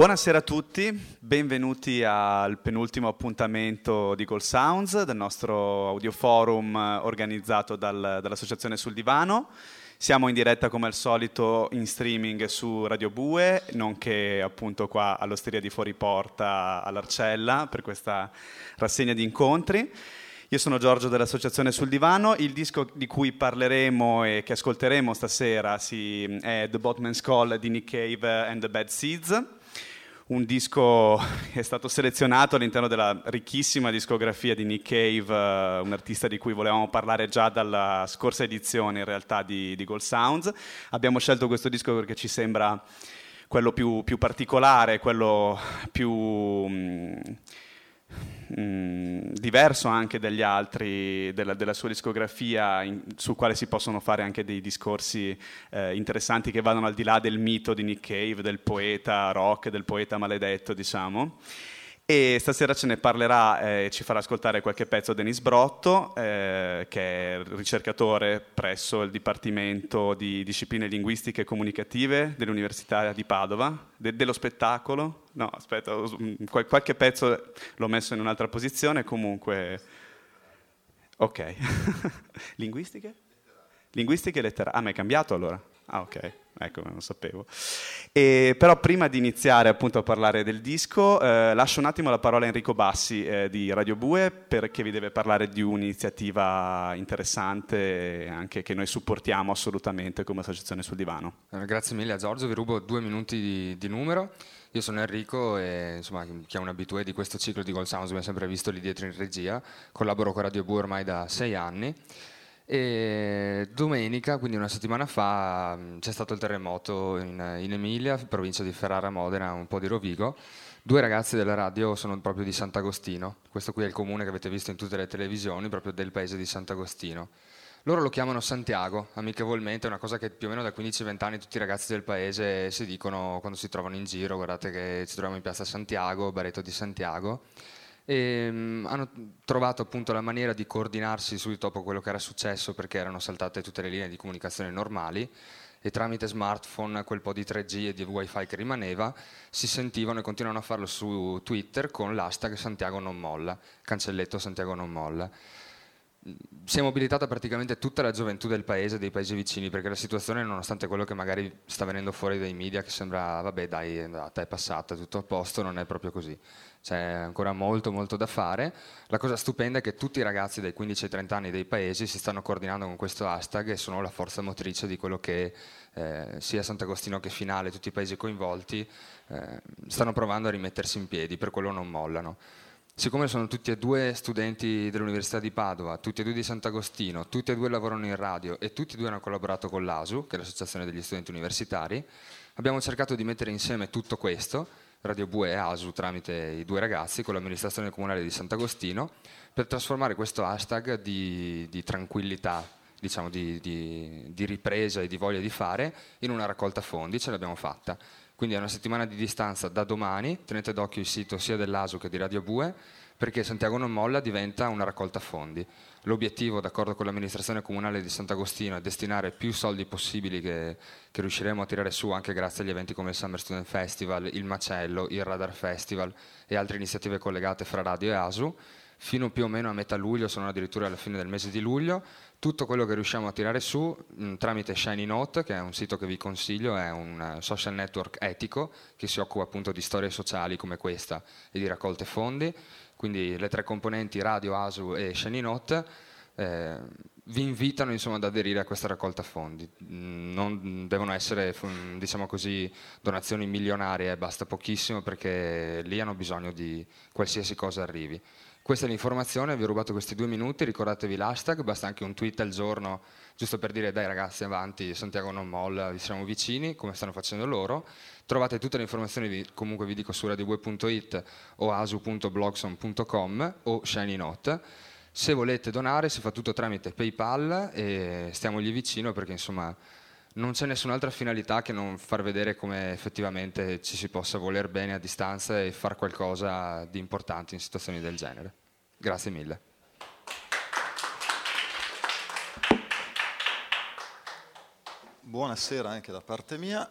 Buonasera a tutti, benvenuti al penultimo appuntamento di Gold Sounds, del nostro audioforum organizzato dal, dall'Associazione sul Divano. Siamo in diretta come al solito in streaming su Radio Bue, nonché appunto qua all'Osteria di Fuori Porta all'Arcella per questa rassegna di incontri. Io sono Giorgio dell'Associazione sul Divano, il disco di cui parleremo e che ascolteremo stasera è The Botman's Call di Nick Cave and the Bad Seeds un disco che è stato selezionato all'interno della ricchissima discografia di Nick Cave, uh, un artista di cui volevamo parlare già dalla scorsa edizione in realtà di, di Gold Sounds. Abbiamo scelto questo disco perché ci sembra quello più, più particolare, quello più... Um, mh, diverso anche dagli altri della, della sua discografia, in, sul quale si possono fare anche dei discorsi eh, interessanti che vanno al di là del mito di Nick Cave, del poeta rock, del poeta maledetto, diciamo. E stasera ce ne parlerà e eh, ci farà ascoltare qualche pezzo Denis Brotto, eh, che è ricercatore presso il Dipartimento di Discipline Linguistiche e Comunicative dell'Università di Padova, de- dello spettacolo. No, aspetta, qual- qualche pezzo l'ho messo in un'altra posizione, comunque... Ok. Linguistiche? Linguistiche e letterarie. Ah, ma è cambiato allora? Ah, ok, ecco, non sapevo. E, però prima di iniziare appunto a parlare del disco, eh, lascio un attimo la parola a Enrico Bassi eh, di Radio Bue perché vi deve parlare di un'iniziativa interessante anche che noi supportiamo assolutamente come Associazione sul Divano. Eh, grazie mille a Giorgio, vi rubo due minuti di, di numero. Io sono Enrico e insomma, chi è un abitué di questo ciclo di Gold Sounds mi ha sempre visto lì dietro in regia, collaboro con Radio Bue ormai da sei anni e domenica, quindi una settimana fa, c'è stato il terremoto in, in, Emilia, provincia di Ferrara, Modena, un po' di Rovigo. Due ragazzi della radio sono proprio di Sant'Agostino. Questo qui è il comune che avete visto in tutte le televisioni, proprio del paese di Sant'Agostino. Loro lo chiamano Santiago, amichevolmente, è una cosa che più o meno da 15-20 anni tutti i ragazzi del paese si dicono quando si trovano in giro, guardate che ci troviamo in piazza Santiago, Baretto di Santiago e um, hanno trovato appunto la maniera di coordinarsi subito dopo quello che era successo perché erano saltate tutte le linee di comunicazione normali e tramite smartphone quel po' di 3G e di wifi che rimaneva si sentivano e continuano a farlo su Twitter con l'hashtag Santiago non molla, cancelletto Santiago non molla si è mobilitata praticamente tutta la gioventù del paese, dei paesi vicini, perché la situazione, nonostante quello che magari sta venendo fuori dai media, che sembra, vabbè dai, è andata, è passata, tutto a posto, non è proprio così. C'è ancora molto, molto da fare. La cosa stupenda è che tutti i ragazzi dai 15 ai 30 anni dei paesi si stanno coordinando con questo hashtag e sono la forza motrice di quello che eh, sia Sant'Agostino che Finale, tutti i paesi coinvolti, eh, stanno provando a rimettersi in piedi, per quello non mollano. Siccome sono tutti e due studenti dell'Università di Padova, tutti e due di Sant'Agostino, tutti e due lavorano in radio e tutti e due hanno collaborato con l'ASU, che è l'Associazione degli Studenti Universitari, abbiamo cercato di mettere insieme tutto questo, Radio Bue e ASU tramite i due ragazzi con l'amministrazione comunale di Sant'Agostino, per trasformare questo hashtag di, di tranquillità, diciamo di, di, di ripresa e di voglia di fare in una raccolta fondi, ce l'abbiamo fatta. Quindi è una settimana di distanza da domani, tenete d'occhio il sito sia dell'ASU che di Radio Bue, perché Santiago non molla diventa una raccolta fondi. L'obiettivo, d'accordo con l'amministrazione comunale di Sant'Agostino, è destinare più soldi possibili che, che, riusciremo a tirare su anche grazie agli eventi come il Summer Student Festival, il Macello, il Radar Festival e altre iniziative collegate fra radio e ASU, fino più o meno a metà luglio, sono addirittura alla fine del mese di luglio, tutto quello che riusciamo a tirare su mh, tramite Shiny Note, che è un sito che vi consiglio, è un uh, social network etico che si occupa appunto di storie sociali come questa e di raccolte fondi. Quindi le tre componenti Radio, ASU e Shiny Note eh, vi invitano insomma, ad aderire a questa raccolta fondi. Mm, non devono essere diciamo così, donazioni milionarie, basta pochissimo perché lì hanno bisogno di qualsiasi cosa arrivi. Questa è l'informazione, vi ho rubato questi due minuti, ricordatevi l'hashtag, basta anche un tweet al giorno, giusto per dire dai ragazzi avanti, Santiago non molla, vi siamo vicini, come stanno facendo loro. Trovate tutte le informazioni, comunque vi dico su radioweb.it o asu.blogson.com o ShinyNote. Se volete donare si fa tutto tramite PayPal e stiamogli vicino perché insomma non c'è nessun'altra finalità che non far vedere come effettivamente ci si possa voler bene a distanza e fare qualcosa di importante in situazioni del genere. Grazie mille. Buonasera anche da parte mia.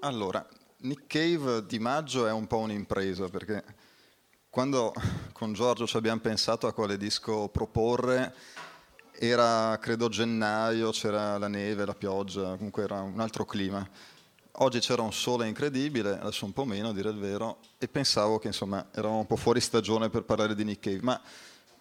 Allora, Nick Cave di maggio è un po' un'impresa perché quando con Giorgio ci abbiamo pensato a quale disco proporre era credo gennaio, c'era la neve, la pioggia, comunque era un altro clima. Oggi c'era un sole incredibile, adesso un po' meno a dire il vero, e pensavo che insomma eravamo un po' fuori stagione per parlare di Nick Cave, ma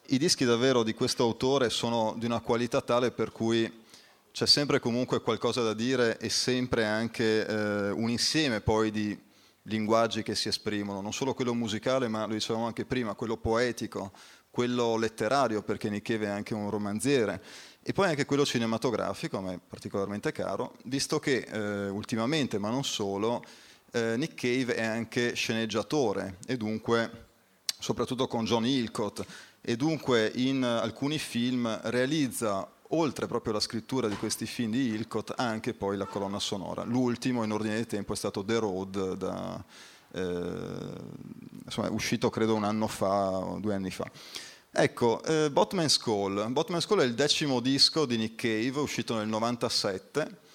i dischi davvero di questo autore sono di una qualità tale per cui c'è sempre comunque qualcosa da dire e sempre anche eh, un insieme poi di linguaggi che si esprimono, non solo quello musicale, ma lo dicevamo anche prima, quello poetico, quello letterario, perché Nick Cave è anche un romanziere, e poi anche quello cinematografico, a me è particolarmente caro, visto che eh, ultimamente, ma non solo, eh, Nick Cave è anche sceneggiatore e dunque, soprattutto con John Hillcott, e dunque in alcuni film realizza oltre proprio alla scrittura di questi film di Hillcott, anche poi la colonna sonora. L'ultimo in ordine di tempo è stato The Road, da, eh, insomma, uscito credo un anno fa, due anni fa. Ecco, eh, Botman's Call. Botman's Call è il decimo disco di Nick Cave, uscito nel 97.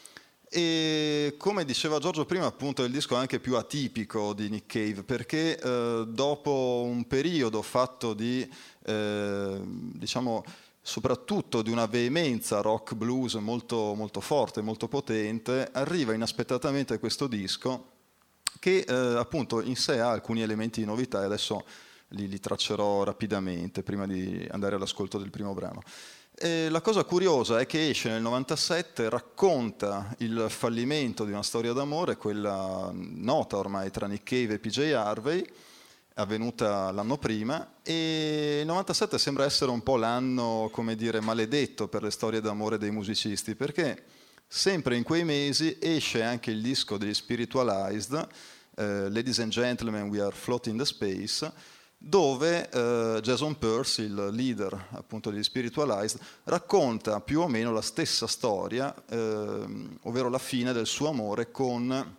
E come diceva Giorgio prima, appunto, è il disco anche più atipico di Nick Cave, perché eh, dopo un periodo fatto di, eh, diciamo, soprattutto di una veemenza rock blues molto, molto forte, molto potente, arriva inaspettatamente questo disco che eh, appunto in sé ha alcuni elementi di novità e adesso li, li traccerò rapidamente prima di andare all'ascolto del primo brano. E la cosa curiosa è che esce nel 97, racconta il fallimento di una storia d'amore, quella nota ormai tra Nick Cave e PJ Harvey, avvenuta l'anno prima e il 97 sembra essere un po' l'anno, come dire, maledetto per le storie d'amore dei musicisti, perché sempre in quei mesi esce anche il disco degli Spiritualized, eh, Ladies and Gentlemen, We Are Floating the Space, dove eh, Jason Peirce, il leader appunto degli Spiritualized, racconta più o meno la stessa storia, eh, ovvero la fine del suo amore con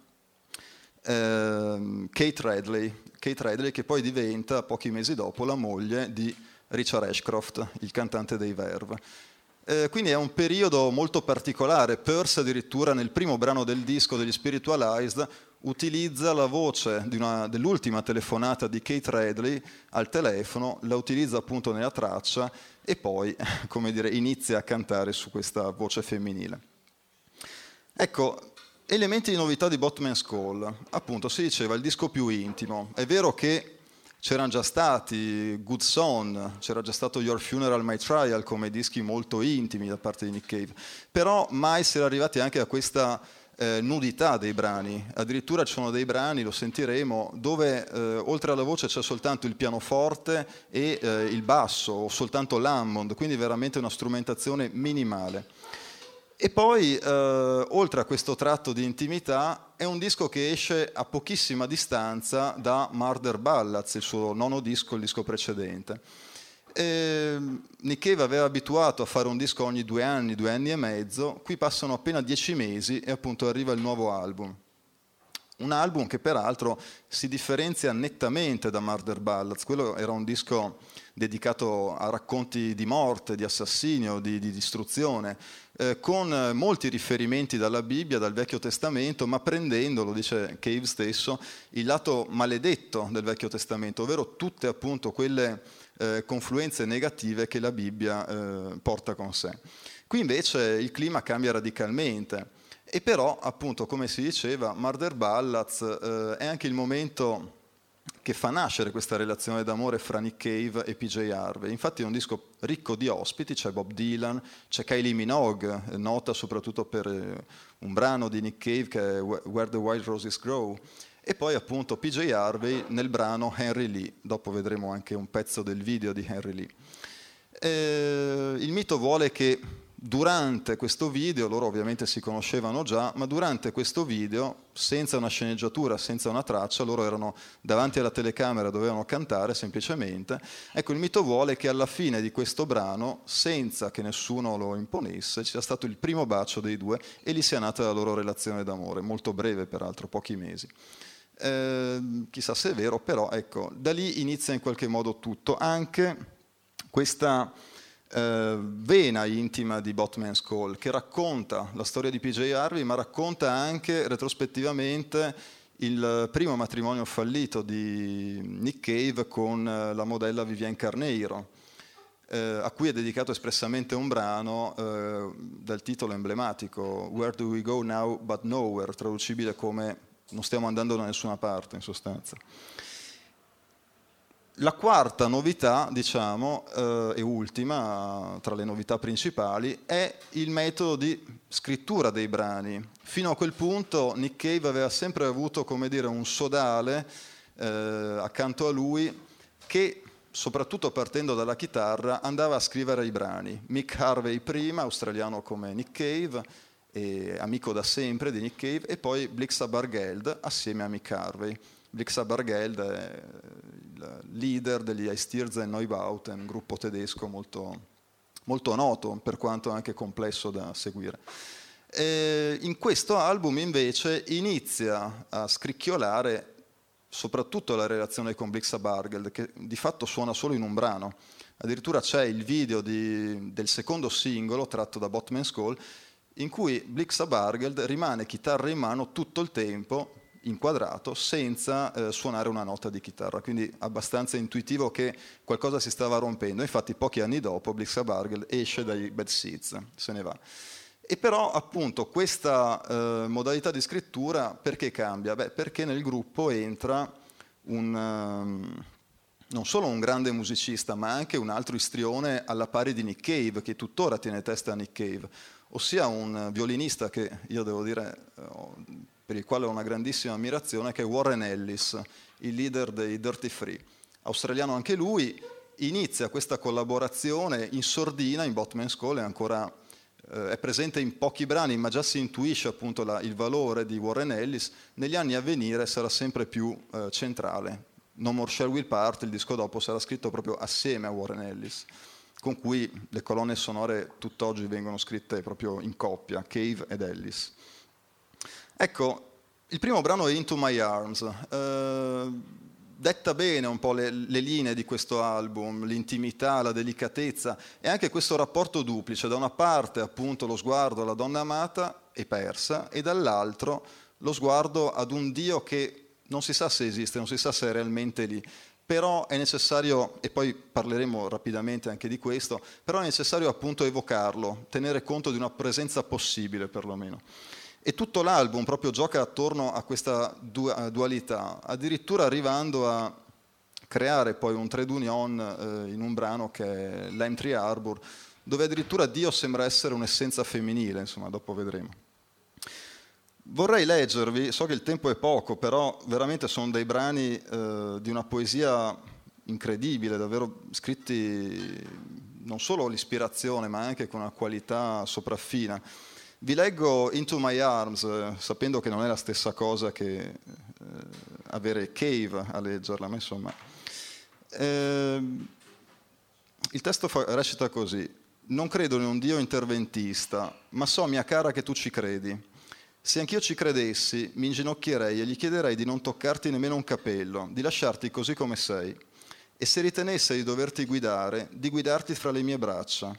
eh, Kate Radley, Kate Radley che poi diventa pochi mesi dopo la moglie di Richard Ashcroft, il cantante dei Verve. Eh, quindi è un periodo molto particolare. Peirce addirittura nel primo brano del disco degli Spiritualized utilizza la voce una, dell'ultima telefonata di Kate Radley al telefono, la utilizza appunto nella traccia e poi, come dire, inizia a cantare su questa voce femminile. Ecco, Elementi di novità di Botman's Call, appunto si diceva il disco più intimo, è vero che c'erano già stati Good Son, c'era già stato Your Funeral, My Trial come dischi molto intimi da parte di Nick Cave, però mai si era arrivati anche a questa eh, nudità dei brani, addirittura ci sono dei brani, lo sentiremo, dove eh, oltre alla voce c'è soltanto il pianoforte e eh, il basso, o soltanto l'Hammond, quindi veramente una strumentazione minimale. E poi, eh, oltre a questo tratto di intimità, è un disco che esce a pochissima distanza da Murder Ballads, il suo nono disco, il disco precedente. E Nick Cave aveva abituato a fare un disco ogni due anni, due anni e mezzo, qui passano appena dieci mesi e appunto arriva il nuovo album. Un album che peraltro si differenzia nettamente da Murder Ballads, quello era un disco dedicato a racconti di morte, di assassinio, di, di distruzione, eh, con molti riferimenti dalla Bibbia, dal Vecchio Testamento, ma prendendo, lo dice Cave stesso, il lato maledetto del Vecchio Testamento, ovvero tutte appunto quelle eh, confluenze negative che la Bibbia eh, porta con sé. Qui invece il clima cambia radicalmente e però, appunto, come si diceva, Murder Ballads eh, è anche il momento che fa nascere questa relazione d'amore fra Nick Cave e PJ Harvey. Infatti è un disco ricco di ospiti, c'è Bob Dylan, c'è Kylie Minogue, nota soprattutto per eh, un brano di Nick Cave che è Where the Wild Roses Grow, e poi appunto PJ Harvey nel brano Henry Lee, dopo vedremo anche un pezzo del video di Henry Lee. Eh, il mito vuole che durante questo video, loro ovviamente si conoscevano già, ma durante questo video, senza una sceneggiatura, senza una traccia, loro erano davanti alla telecamera, dovevano cantare semplicemente. Ecco, il mito vuole che alla fine di questo brano, senza che nessuno lo imponesse, ci sia stato il primo bacio dei due e lì sia nata la loro relazione d'amore, molto breve peraltro, pochi mesi. Eh, chissà se è vero, però ecco, da lì inizia in qualche modo tutto, anche questa eh, vena intima di Botman's Call, che racconta la storia di PJ Harvey, ma racconta anche retrospettivamente il primo matrimonio fallito di Nick Cave con eh, la modella Vivienne Carneiro, eh, a cui è dedicato espressamente un brano eh, dal titolo emblematico Where do we go now but nowhere, traducibile come non stiamo andando da nessuna parte in sostanza. La quarta novità, diciamo, eh, e ultima tra le novità principali, è il metodo di scrittura dei brani. Fino a quel punto Nick Cave aveva sempre avuto, come dire, un sodale eh, accanto a lui che, soprattutto partendo dalla chitarra, andava a scrivere i brani. Mick Harvey prima, australiano come Nick Cave, amico da sempre di Nick Cave, e poi Blixa Bargeld assieme a Mick Harvey. Blixa Bargeld è il leader degli Eistirzen Neubauten, un gruppo tedesco molto, molto noto, per quanto anche complesso da seguire. E in questo album invece inizia a scricchiolare soprattutto la relazione con Blixa Bargeld, che di fatto suona solo in un brano. Addirittura c'è il video di, del secondo singolo tratto da Botman's Call, in cui Blixa Bargeld rimane chitarra in mano tutto il tempo inquadrato senza eh, suonare una nota di chitarra, quindi abbastanza intuitivo che qualcosa si stava rompendo. Infatti pochi anni dopo Blixa Bargel esce dai Bad Seeds, se ne va. E però appunto questa eh, modalità di scrittura perché cambia? Beh, perché nel gruppo entra un, um, non solo un grande musicista, ma anche un altro istrione alla pari di Nick Cave, che tuttora tiene testa a Nick Cave, ossia un violinista che io devo dire eh, per il quale ho una grandissima ammirazione, che è Warren Ellis, il leader dei Dirty Free. Australiano anche lui, inizia questa collaborazione in sordina, in Botman's Call, è ancora eh, è presente in pochi brani, ma già si intuisce appunto la, il valore di Warren Ellis, negli anni a venire sarà sempre più eh, centrale. No More Shall Will Part, il disco dopo, sarà scritto proprio assieme a Warren Ellis, con cui le colonne sonore tutt'oggi vengono scritte proprio in coppia, Cave ed Ellis. Ecco, il primo brano è Into My Arms. Eh, detta bene un po' le, le, linee di questo album, l'intimità, la delicatezza e anche questo rapporto duplice. Da una parte appunto lo sguardo alla donna amata e persa e dall'altro lo sguardo ad un Dio che non si sa se esiste, non si sa se è realmente lì. Però è necessario, e poi parleremo rapidamente anche di questo, però è necessario appunto evocarlo, tenere conto di una presenza possibile perlomeno. E tutto l'album proprio gioca attorno a questa dualità, addirittura arrivando a creare poi un trade union eh, in un brano che è Lime Tree Harbor, dove addirittura Dio sembra essere un'essenza femminile, insomma, dopo vedremo. Vorrei leggervi, so che il tempo è poco, però veramente sono dei brani eh, di una poesia incredibile, davvero scritti non solo l'ispirazione, ma anche con una qualità sopraffina. Vi leggo Into My Arms, sapendo che non è la stessa cosa che eh, avere Cave a leggerla, ma insomma. Eh, il testo fa, recita così. Non credo in un Dio interventista, ma so, mia cara, che tu ci credi. Se anch'io ci credessi, mi inginocchierei e gli chiederei di non toccarti nemmeno un capello, di lasciarti così come sei. E se ritenesse di doverti guidare, di guidarti fra le mie braccia.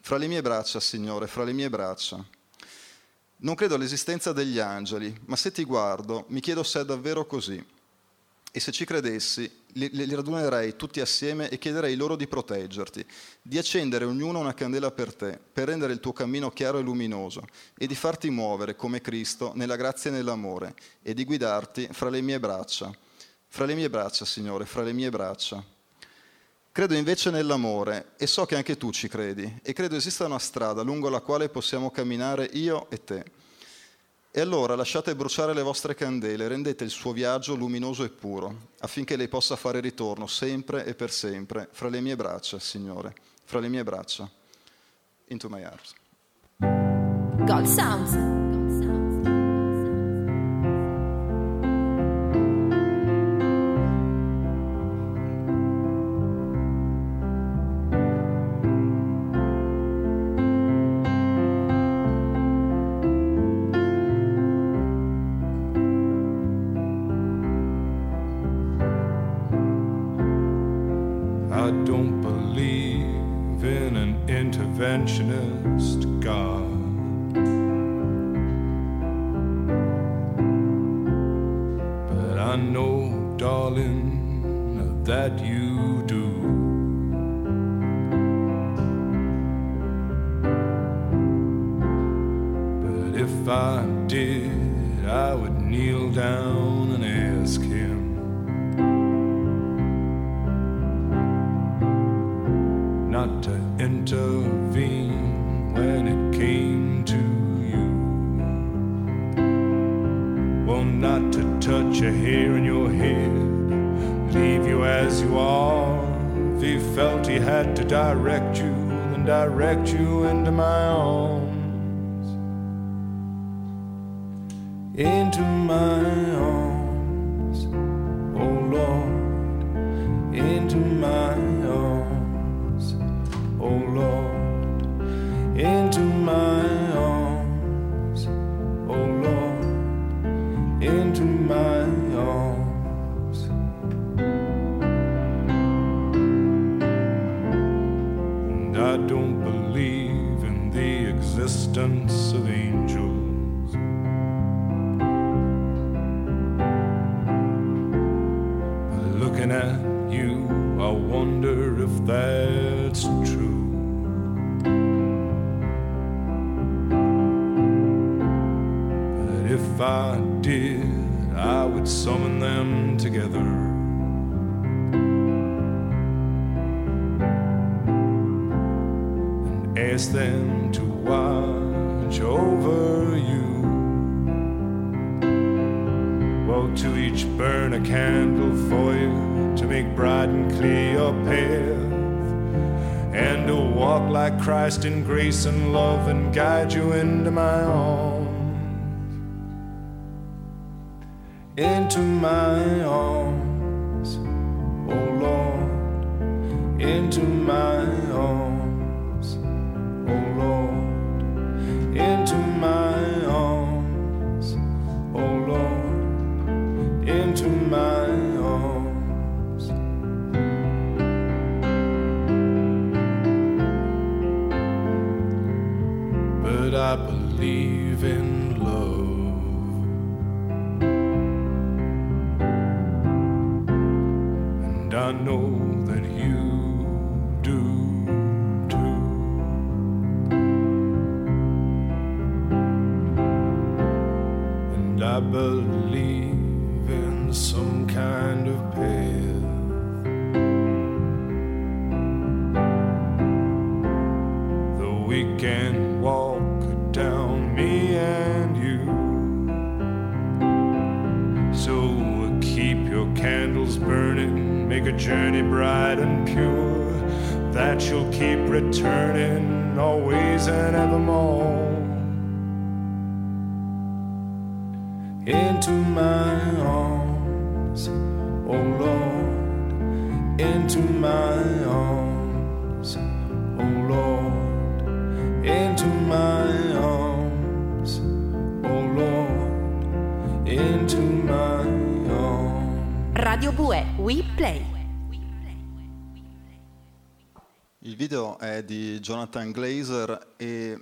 Fra le mie braccia, Signore, fra le mie braccia. Non credo all'esistenza degli angeli, ma se ti guardo mi chiedo se è davvero così. E se ci credessi, li, li radunerei tutti assieme e chiederei loro di proteggerti, di accendere ognuno una candela per te, per rendere il tuo cammino chiaro e luminoso, e di farti muovere come Cristo nella grazia e nell'amore, e di guidarti fra le mie braccia. Fra le mie braccia, Signore, fra le mie braccia. Credo invece nell'amore e so che anche tu ci credi e credo esista una strada lungo la quale possiamo camminare io e te. E allora lasciate bruciare le vostre candele, rendete il suo viaggio luminoso e puro, affinché lei possa fare ritorno sempre e per sempre fra le mie braccia, Signore, fra le mie braccia. Into my arms. God Sounds. Darling, that you do. But if I did, I would kneel down had to direct you, then direct you into my arms. Into my arms, Jonathan Glazer e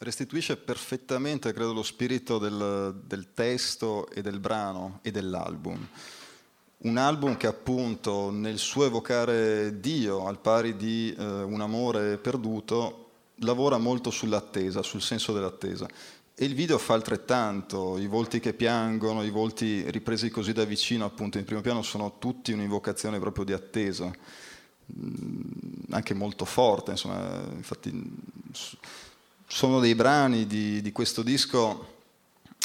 restituisce perfettamente, credo, lo spirito del, del testo e del brano e dell'album. Un album che appunto nel suo evocare Dio al pari di eh, un amore perduto lavora molto sull'attesa, sul senso dell'attesa. E il video fa altrettanto, i volti che piangono, i volti ripresi così da vicino appunto in primo piano sono tutti un'invocazione proprio di attesa, anche molto forte, insomma, infatti sono dei brani di, di questo disco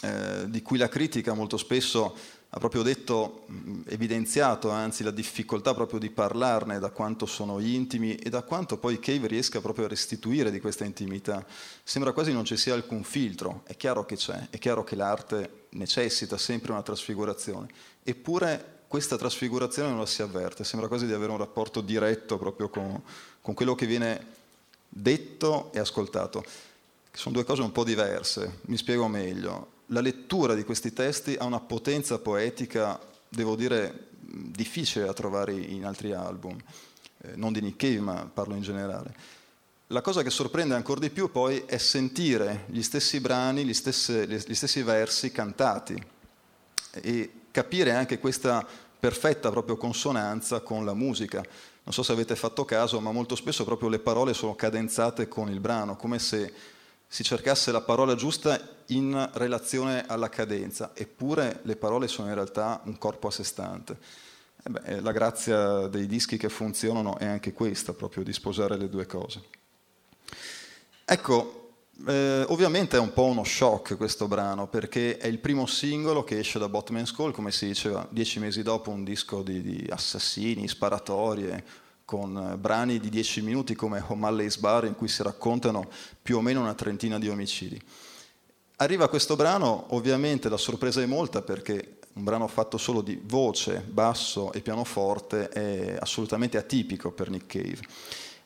eh, di cui la critica molto spesso ha proprio detto, mh, evidenziato anzi la difficoltà proprio di parlarne, da quanto sono intimi e da quanto poi Cave riesca proprio a restituire di questa intimità. Sembra quasi non ci sia alcun filtro, è chiaro che c'è, è chiaro che l'arte necessita sempre una trasfigurazione, eppure questa trasfigurazione non la si avverte, sembra quasi di avere un rapporto diretto proprio con, con quello che viene detto e ascoltato, sono due cose un po' diverse, mi spiego meglio. La lettura di questi testi ha una potenza poetica, devo dire, difficile da trovare in altri album, eh, non di Nick Cave, ma parlo in generale. La cosa che sorprende ancora di più poi è sentire gli stessi brani, gli, stesse- gli stessi versi cantati e capire anche questa perfetta proprio consonanza con la musica. Non so se avete fatto caso, ma molto spesso proprio le parole sono cadenzate con il brano, come se si cercasse la parola giusta in relazione alla cadenza, eppure le parole sono in realtà un corpo a sé stante. Eh beh, la grazia dei dischi che funzionano è anche questa, proprio di sposare le due cose. Ecco, eh, ovviamente è un po' uno shock questo brano, perché è il primo singolo che esce da Botman's Call, come si diceva, dieci mesi dopo un disco di, di assassini, sparatorie, con eh, brani di 10 minuti come O'Malley's Bar in cui si raccontano più o meno una trentina di omicidi. Arriva questo brano, ovviamente la sorpresa è molta perché un brano fatto solo di voce, basso e pianoforte è assolutamente atipico per Nick Cave.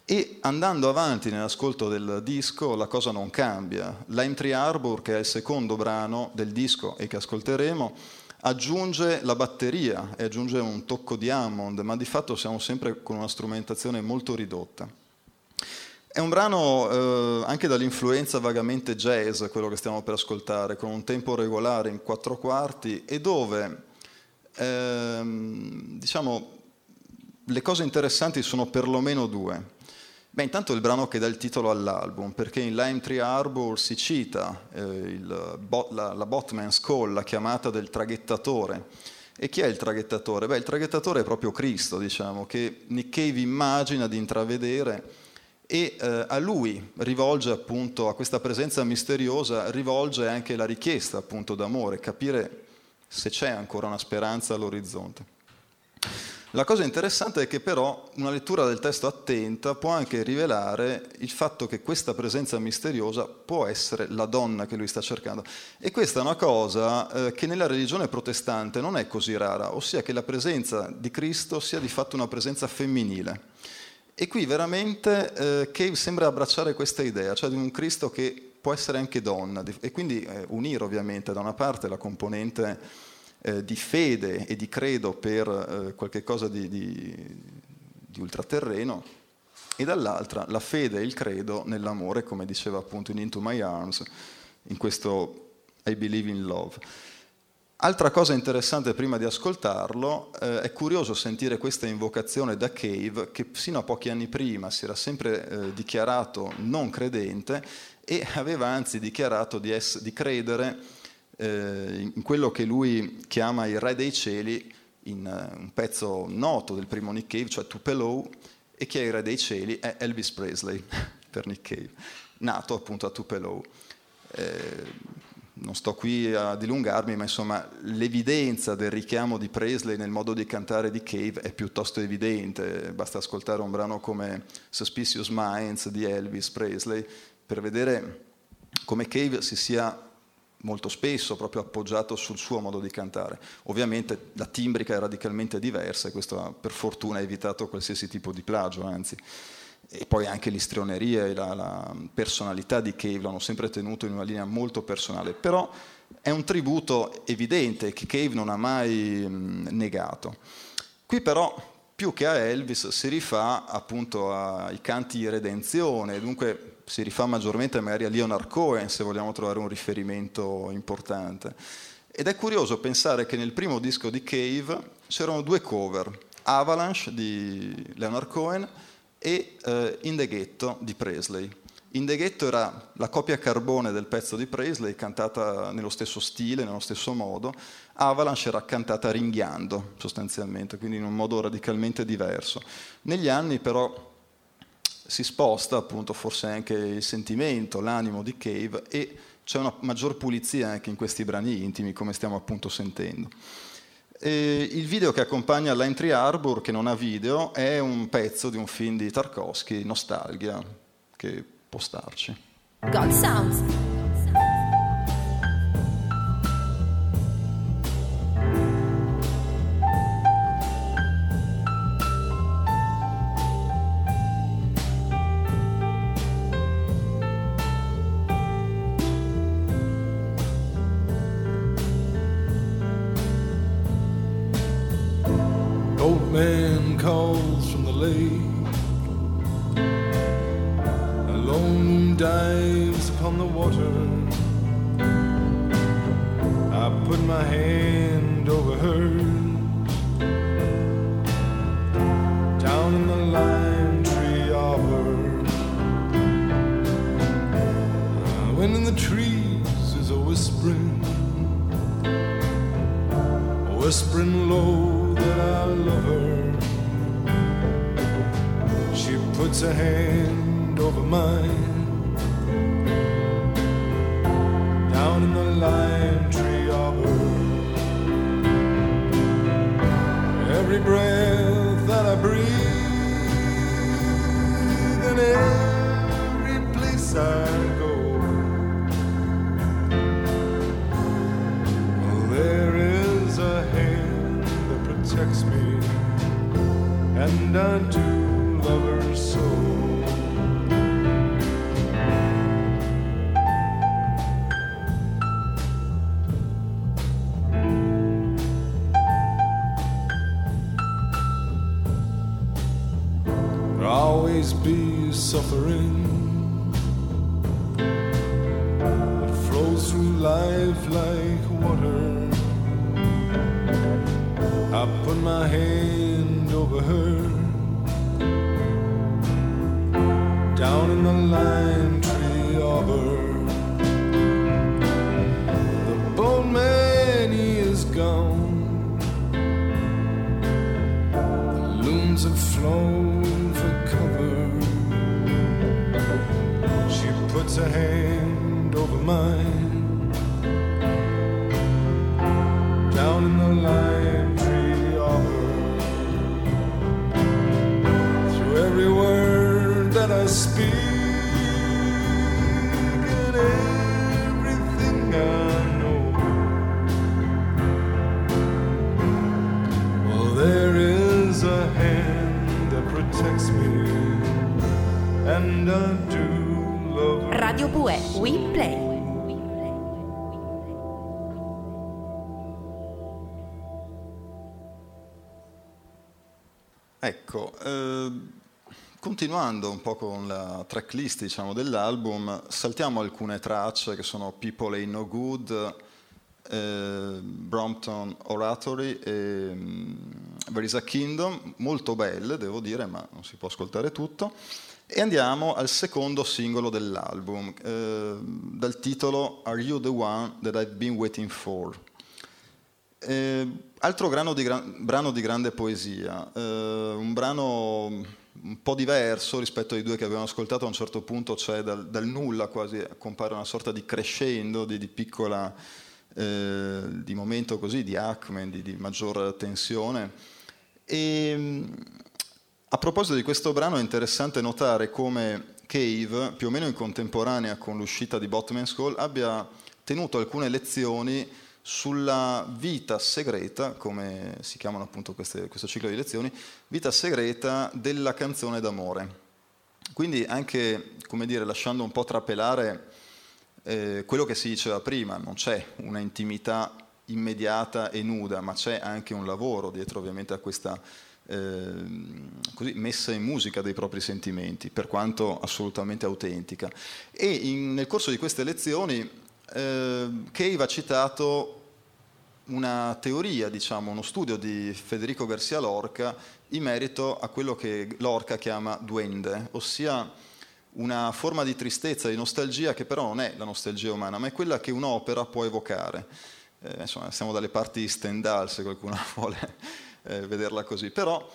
E andando avanti nell'ascolto del disco la cosa non cambia. Lime Tree Harbor, che è il secondo brano del disco e che ascolteremo, aggiunge la batteria e aggiunge un tocco di Hammond, ma di fatto siamo sempre con una strumentazione molto ridotta. È un brano eh, anche dall'influenza vagamente jazz, quello che stiamo per ascoltare, con un tempo regolare in quattro quarti e dove, ehm, diciamo, le cose interessanti sono perlomeno due. Beh, intanto il brano che dà il titolo all'album, perché in Lime Tree Harbor si cita eh, il, la, la Botman's Call, la chiamata del traghettatore. E chi è il traghettatore? Beh, il traghettatore è proprio Cristo, diciamo, che Nick Cave immagina di intravedere e eh, a lui rivolge appunto, a questa presenza misteriosa, rivolge anche la richiesta appunto d'amore, capire se c'è ancora una speranza all'orizzonte. La cosa interessante è che però una lettura del testo attenta può anche rivelare il fatto che questa presenza misteriosa può essere la donna che lui sta cercando. E questa è una cosa eh, che nella religione protestante non è così rara, ossia che la presenza di Cristo sia di fatto una presenza femminile. E qui veramente eh, Cave sembra abbracciare questa idea, cioè di un Cristo che può essere anche donna, e quindi eh, unire ovviamente da una parte la componente eh, di fede e di credo per eh, qualche cosa di, di, di ultraterreno e dall'altra la fede e il credo nell'amore, come diceva appunto in Into My Arms, in questo I Believe in Love. Altra cosa interessante prima di ascoltarlo, eh, è curioso sentire questa invocazione da Cave che sino a pochi anni prima si era sempre eh, dichiarato non credente e aveva anzi dichiarato di, ess- di credere eh, in quello che lui chiama il Re dei Cieli, in uh, un pezzo noto del primo Nick Cave, cioè Tupelo, e chi è il Re dei Cieli è Elvis Presley per Nick Cave, nato appunto a Tupelo. Eh, non sto qui a dilungarmi, ma insomma l'evidenza del richiamo di Presley nel modo di cantare di Cave è piuttosto evidente, basta ascoltare un brano come Suspicious Minds di Elvis Presley per vedere come Cave si sia molto spesso proprio appoggiato sul suo modo di cantare. Ovviamente la timbrica è radicalmente diversa e questo per fortuna ha evitato qualsiasi tipo di plagio, anzi. E poi anche l'istrioneria e la, la personalità di Cave l'hanno sempre tenuto in una linea molto personale, però è un tributo evidente che Cave non ha mai mh, negato. Qui però più che a Elvis si rifà appunto ai canti di redenzione, dunque si rifà maggiormente magari a Leonard Cohen se vogliamo trovare un riferimento importante. Ed è curioso pensare che nel primo disco di Cave c'erano due cover, Avalanche di Leonard Cohen e uh, In the Ghetto di Presley. In the Ghetto era la copia carbone del pezzo di Presley, cantata nello stesso stile, nello stesso modo. Avalanche era cantata ringhiando, sostanzialmente, quindi in un modo radicalmente diverso. Negli anni però si sposta appunto forse anche il sentimento, l'animo di Cave e c'è una maggior pulizia anche in questi brani intimi come stiamo appunto sentendo. E il video che accompagna l'Entry Harbor, che non ha video, è un pezzo di un film di Tarkovsky, Nostalgia, che può starci. God Sounds. Protects me, and I continuando un po' con la tracklist diciamo, dell'album, saltiamo alcune tracce che sono People Ain't No Good, eh, Brompton Oratory e mm, There is a Kingdom, molto belle devo dire, ma non si può ascoltare tutto. E andiamo al secondo singolo dell'album, eh, dal titolo Are You the One That I've Been Waiting For? Eh, altro di gran- brano di grande poesia, eh, un brano un po' diverso rispetto ai due che abbiamo ascoltato, a un certo punto c'è dal, dal nulla quasi, compare una sorta di crescendo, di, di piccola, eh, di momento così, di acme, di, di maggior tensione. E, mh, a proposito di questo brano è interessante notare come Cave, più o meno in contemporanea con l'uscita di Botman's Call, abbia tenuto alcune lezioni sulla vita segreta, come si chiamano appunto queste, questo ciclo di lezioni, vita segreta della canzone d'amore. Quindi anche, come dire, lasciando un po' trapelare eh, quello che si diceva prima, non c'è una intimità immediata e nuda, ma c'è anche un lavoro dietro ovviamente a questa eh, così, messa in musica dei propri sentimenti, per quanto assolutamente autentica. E in, nel corso di queste lezioni eh, Cave ha citato una teoria, diciamo, uno studio di Federico Garcia Lorca in merito a quello che Lorca chiama duende, ossia una forma di tristezza, di nostalgia che però non è la nostalgia umana, ma è quella che un'opera può evocare. Eh, insomma, siamo dalle parti di Stendhal, se qualcuno vuole eh, vederla così. Però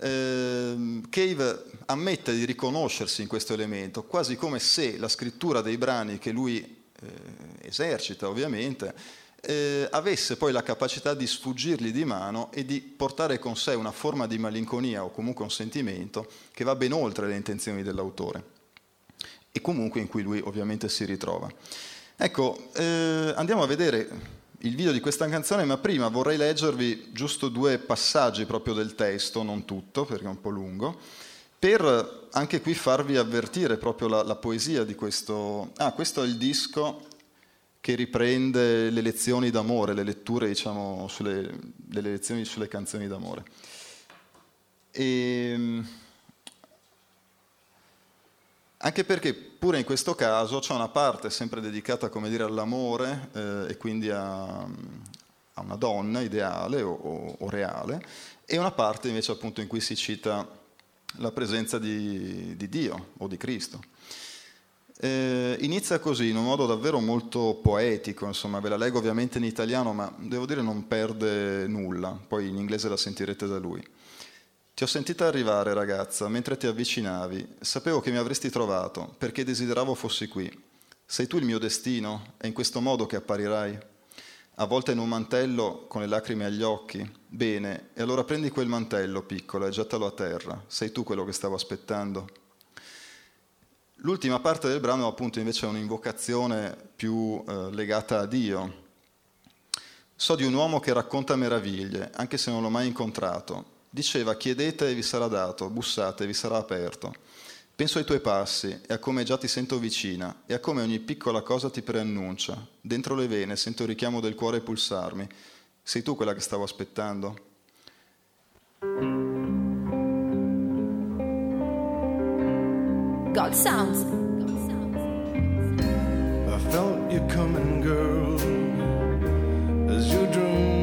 eh, Cave ammette di riconoscersi in questo elemento, quasi come se la scrittura dei brani che lui eh, esercita, ovviamente, eh, avesse poi la capacità di sfuggirgli di mano e di portare con sé una forma di malinconia o comunque un sentimento che va ben oltre le intenzioni dell'autore e comunque in cui lui ovviamente si ritrova. Ecco, eh, andiamo a vedere il video di questa canzone, ma prima vorrei leggervi giusto due passaggi proprio del testo, non tutto perché è un po' lungo, per anche qui farvi avvertire proprio la, la poesia di questo... Ah, questo è il disco che riprende le lezioni d'amore, le letture, diciamo, sulle le lezioni sulle canzoni d'amore. E, anche perché pure in questo caso c'è una parte sempre dedicata, dire, all'amore eh, e quindi a, a, una donna ideale o, o, o, reale, e una parte invece appunto in cui si cita la presenza di, di Dio o di Cristo. Eh, inizia così, in un modo davvero molto poetico, insomma, ve la leggo ovviamente in italiano, ma devo dire non perde nulla, poi in inglese la sentirete da lui. Ti ho sentita arrivare, ragazza, mentre ti avvicinavi. Sapevo che mi avresti trovato, perché desideravo fossi qui. Sei tu il mio destino? È in questo modo che apparirai? Avvolta in un mantello con le lacrime agli occhi? Bene, e allora prendi quel mantello piccolo e gettalo a terra. Sei tu quello che stavo aspettando? L'ultima parte del brano appunto invece è un'invocazione più eh, legata a Dio. So di un uomo che racconta meraviglie, anche se non l'ho mai incontrato. Diceva chiedete e vi sarà dato, bussate e vi sarà aperto. Penso ai tuoi passi e a come già ti sento vicina e a come ogni piccola cosa ti preannuncia. Dentro le vene sento il richiamo del cuore pulsarmi. Sei tu quella che stavo aspettando? God Sounds. I felt you coming, girl, as you drew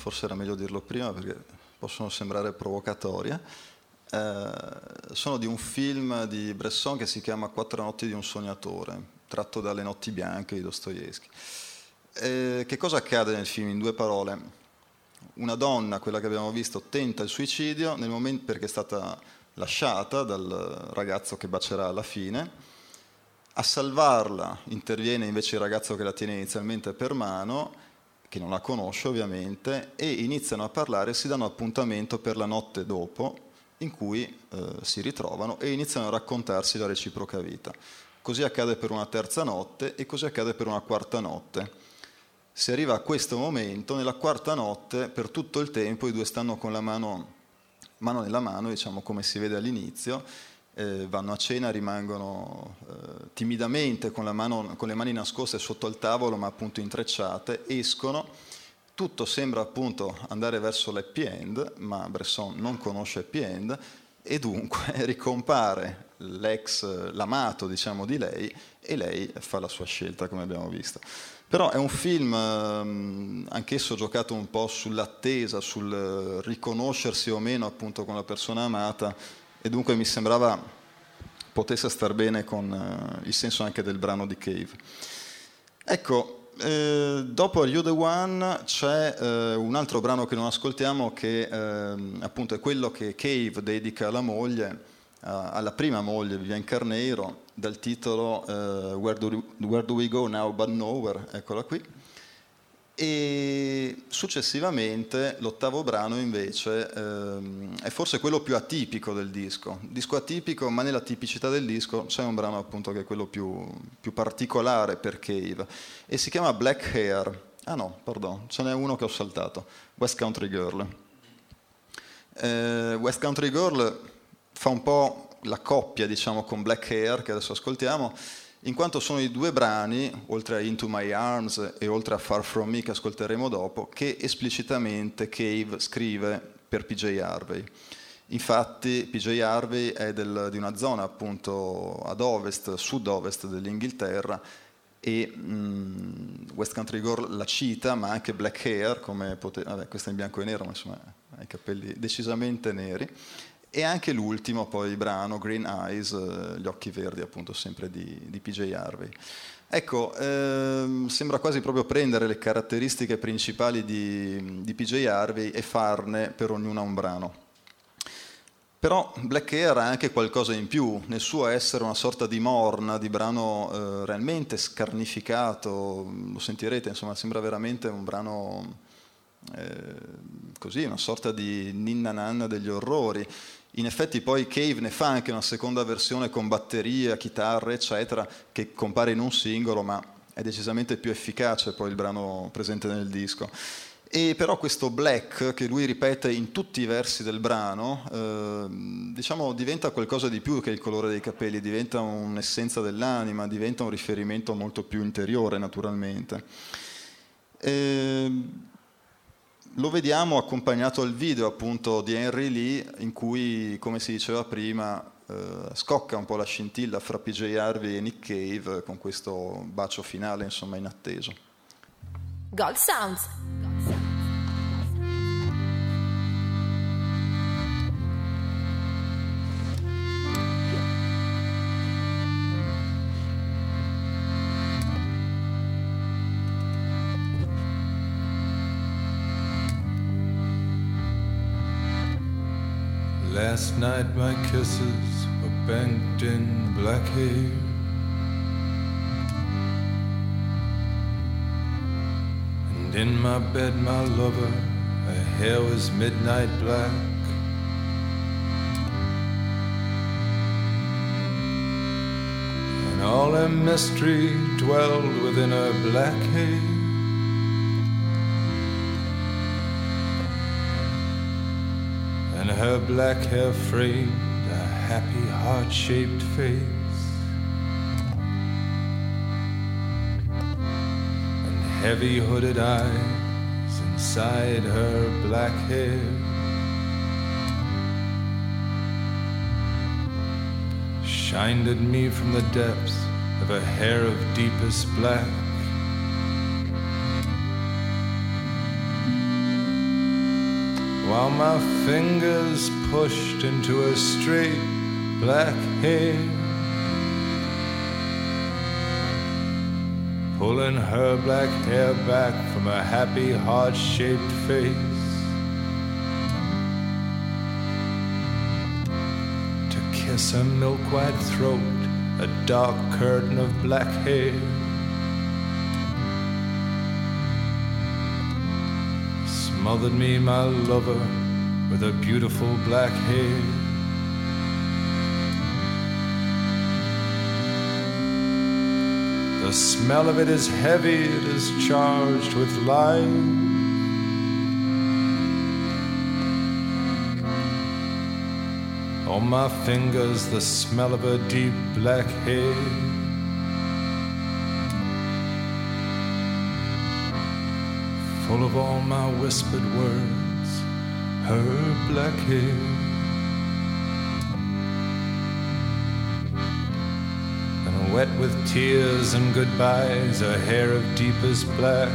forse era meglio dirlo prima perché possono sembrare provocatorie, eh, sono di un film di Bresson che si chiama Quattro notti di un sognatore, tratto dalle Notti bianche di Dostoevsky. Eh, che cosa accade nel film? In due parole. Una donna, quella che abbiamo visto, tenta il suicidio nel momento perché è stata lasciata dal ragazzo che bacerà alla fine. A salvarla interviene invece il ragazzo che la tiene inizialmente per mano, che non la conosce ovviamente, e iniziano a parlare, si danno appuntamento per la notte dopo, in cui eh, si ritrovano e iniziano a raccontarsi la reciproca vita. Così accade per una terza notte e così accade per una quarta notte. Si arriva a questo momento, nella quarta notte, per tutto il tempo i due stanno con la mano, mano nella mano, diciamo come si vede all'inizio, eh, vanno a cena, rimangono eh, timidamente con, mano, con le mani nascoste sotto il tavolo, ma appunto intrecciate, escono tutto sembra appunto andare verso l'happy end, ma Bresson non conosce happy end e dunque ricompare l'ex, l'amato diciamo di lei e lei fa la sua scelta come abbiamo visto. Però è un film ehm, anch'esso giocato un po' sull'attesa, sul riconoscersi o meno appunto con la persona amata e dunque mi sembrava potesse star bene con eh, il senso anche del brano di Cave. Ecco, eh, dopo You The One c'è eh, un altro brano che non ascoltiamo che eh, appunto è quello che Cave dedica alla moglie, alla prima moglie Vivian Carneiro, dal titolo eh, Where do, Where, do, We Go Now But Nowhere, eccola qui. E successivamente l'ottavo brano invece ehm, è forse quello più atipico del disco. Disco atipico, ma nella tipicità del disco c'è un brano appunto che è quello più, più particolare per Cave e si chiama Black Hair. Ah no, pardon, ce n'è uno che ho saltato, West Country Girl. Eh, West Country Girl fa un po' la coppia diciamo con Black Hair che adesso ascoltiamo in quanto sono i due brani, oltre a Into My Arms e oltre a Far From Me che ascolteremo dopo, che esplicitamente Cave scrive per PJ Harvey. Infatti PJ Harvey è del, di una zona appunto ad ovest, sud-ovest dell'Inghilterra e mh, West Country Girl la cita, ma anche Black Hair, come potete, vabbè questa è in bianco e nero, ma insomma ha i capelli decisamente neri e anche l'ultimo poi brano Green Eyes, eh, gli occhi verdi appunto sempre di, di PJ Harvey. Ecco, ehm, sembra quasi proprio prendere le caratteristiche principali di, di PJ Harvey e farne per ognuna un brano. Però Black Air ha anche qualcosa in più, nel suo essere una sorta di morna, di brano eh, realmente scarnificato, lo sentirete, insomma sembra veramente un brano eh, così, una sorta di ninna nanna degli orrori. In effetti poi Cave ne fa anche una seconda versione con batteria, chitarre, eccetera, che compare in un singolo, ma è decisamente più efficace poi il brano presente nel disco. E però questo black che lui ripete in tutti i versi del brano, eh, diciamo diventa qualcosa di più che il colore dei capelli, diventa un'essenza dell'anima, diventa un riferimento molto più interiore naturalmente. E, lo vediamo accompagnato al video appunto di Henry Lee in cui, come si diceva prima, eh, scocca un po' la scintilla fra PJ Harvey e Nick Cave con questo bacio finale insomma inatteso. Gold Sounds. Night my kisses were banked in black hair. And in my bed, my lover, her hair was midnight black. And all her mystery dwelled within her black hair. Her black hair framed a happy heart shaped face. And heavy hooded eyes inside her black hair. Shined at me from the depths of a hair of deepest black. While my fingers pushed into her straight black hair. Pulling her black hair back from her happy heart shaped face. To kiss her milk white throat, a dark curtain of black hair. Smothered me, my lover, with her beautiful black hair. The smell of it is heavy, it is charged with life. On my fingers, the smell of her deep black hair. Full of all my whispered words, her black hair. And wet with tears and goodbyes, her hair of deepest black.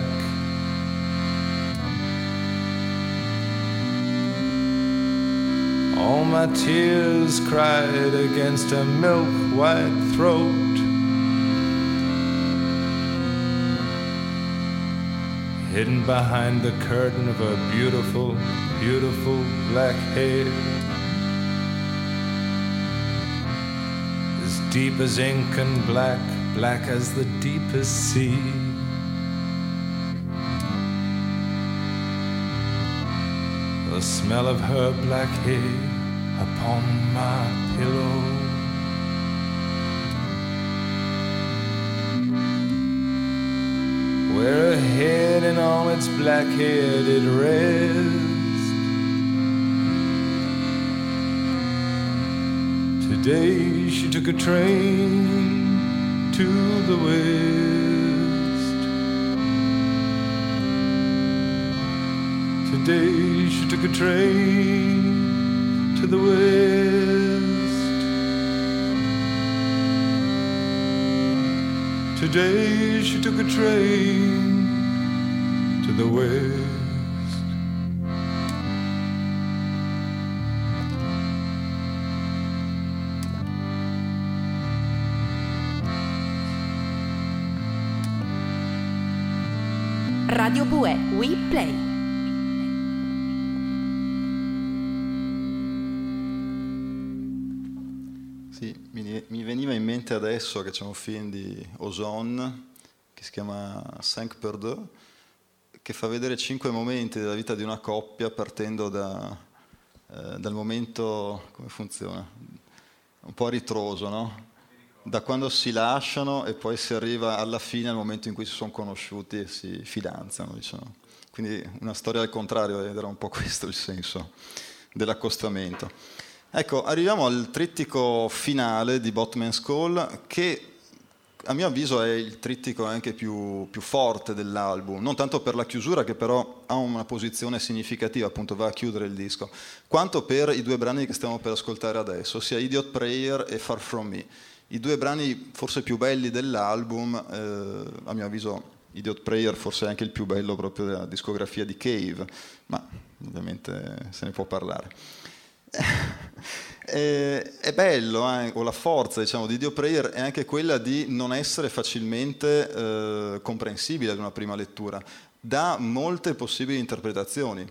All my tears cried against her milk white throat. Hidden behind the curtain of her beautiful, beautiful black hair. As deep as ink and black, black as the deepest sea. The smell of her black hair upon my pillow. Where her head and all its black hair did rest. Today she took a train to the west. Today she took a train to the west. Today she took a train to the west. Radio Bue, We Play. Sì, mi, veniva in mente adesso che c'è un film di Ozon che si chiama Cinq per deux, che fa vedere cinque momenti della vita di una coppia partendo da, eh, dal momento, come funziona? Un po' ritroso, no? Da quando si lasciano e poi si arriva alla fine al momento in cui si sono conosciuti e si fidanzano, diciamo. Quindi una storia al contrario ed era un po' questo il senso dell'accostamento. Ecco, arriviamo al trittico finale di Botman's Call che a mio avviso è il trittico anche più, più, forte dell'album, non tanto per la chiusura che però ha una posizione significativa, appunto va a chiudere il disco, quanto per i due brani che stiamo per ascoltare adesso, sia Idiot Prayer e Far From Me. I due brani forse più belli dell'album, eh, a mio avviso Idiot Prayer forse è anche il più bello proprio della discografia di Cave, ma ovviamente se ne può parlare. è bello, eh, o la forza diciamo, di Dio Prayer è anche quella di non essere facilmente eh, comprensibile ad una prima lettura, dà molte possibili interpretazioni.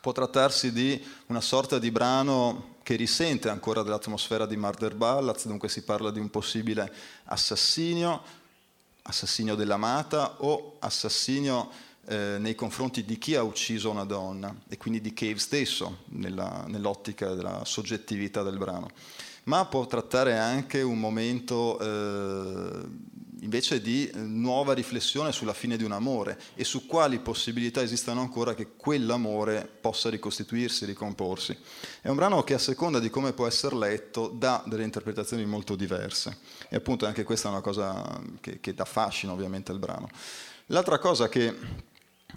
Può trattarsi di una sorta di brano che risente ancora dell'atmosfera di Murder Ballads, dunque si parla di un possibile assassinio, assassinio dell'amata o assassinio eh, nei confronti di chi ha ucciso una donna e quindi di Cave stesso nella, nell'ottica della soggettività del brano. Ma può trattare anche un momento eh, invece di nuova riflessione sulla fine di un amore e su quali possibilità esistano ancora che quell'amore possa ricostituirsi, ricomporsi. È un brano che a seconda di come può essere letto dà delle interpretazioni molto diverse e appunto anche questa è una cosa che, che dà fascino ovviamente al brano. L'altra cosa che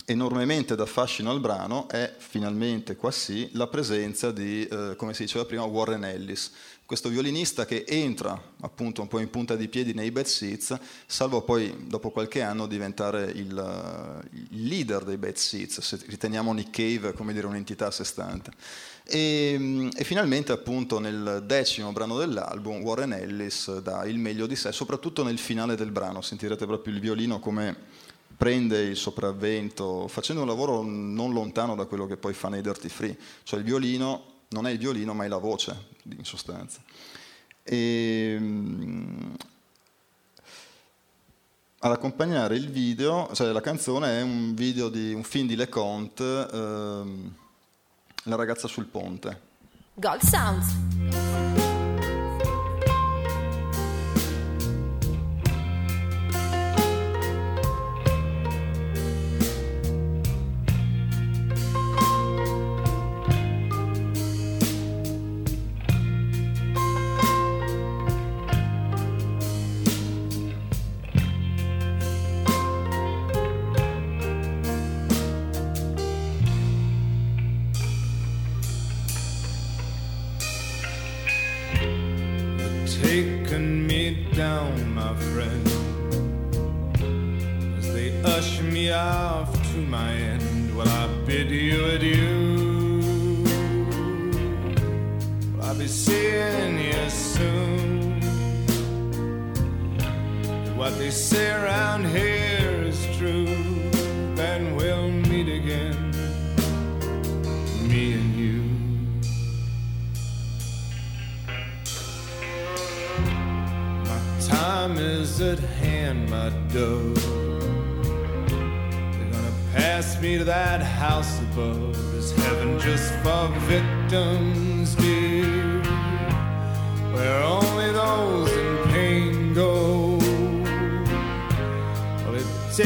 enormemente dà fascino al brano è finalmente qua sì la presenza di, eh, come si diceva prima, Warren Ellis, questo violinista che entra appunto un po' in punta di piedi nei Bad Seeds, salvo poi dopo qualche anno diventare il, il leader dei Bad Seeds, se riteniamo Nick Cave come dire un'entità a sé stante. E, e, finalmente appunto nel decimo brano dell'album Warren Ellis dà il meglio di sé, soprattutto nel finale del brano, sentirete proprio il violino come prende il sopravvento facendo un lavoro non lontano da quello che poi fa nei Dirty Free, cioè il violino non è il violino ma è la voce in sostanza. E, ehm, ad accompagnare il video, cioè la canzone è un video di un film di LeConte, ehm, La ragazza sul ponte. Gold Sounds.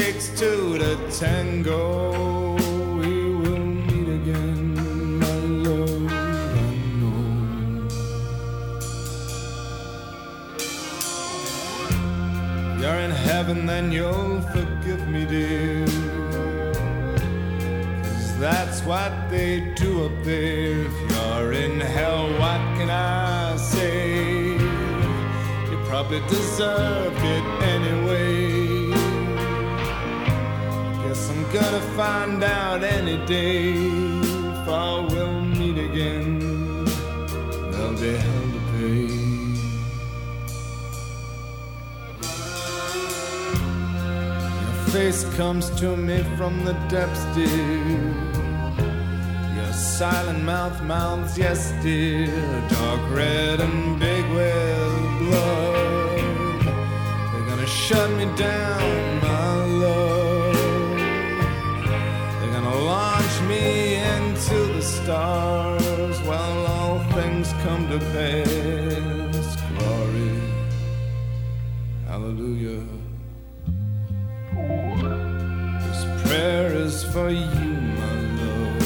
takes two to tango. We will meet again, my love, I know. You're in heaven, then you'll forgive me, dear. Cause that's what they do up there. If you're in hell, what can I say? You probably deserve it anyway. gonna find out any day if I will meet again. There'll be hell to pay. Your face comes to me from the depths, dear. Your silent mouth mouths, yes, dear. Dark red and big with blood. They're gonna shut me down stars while all things come to pass. Glory. Hallelujah. This prayer is for you, my love.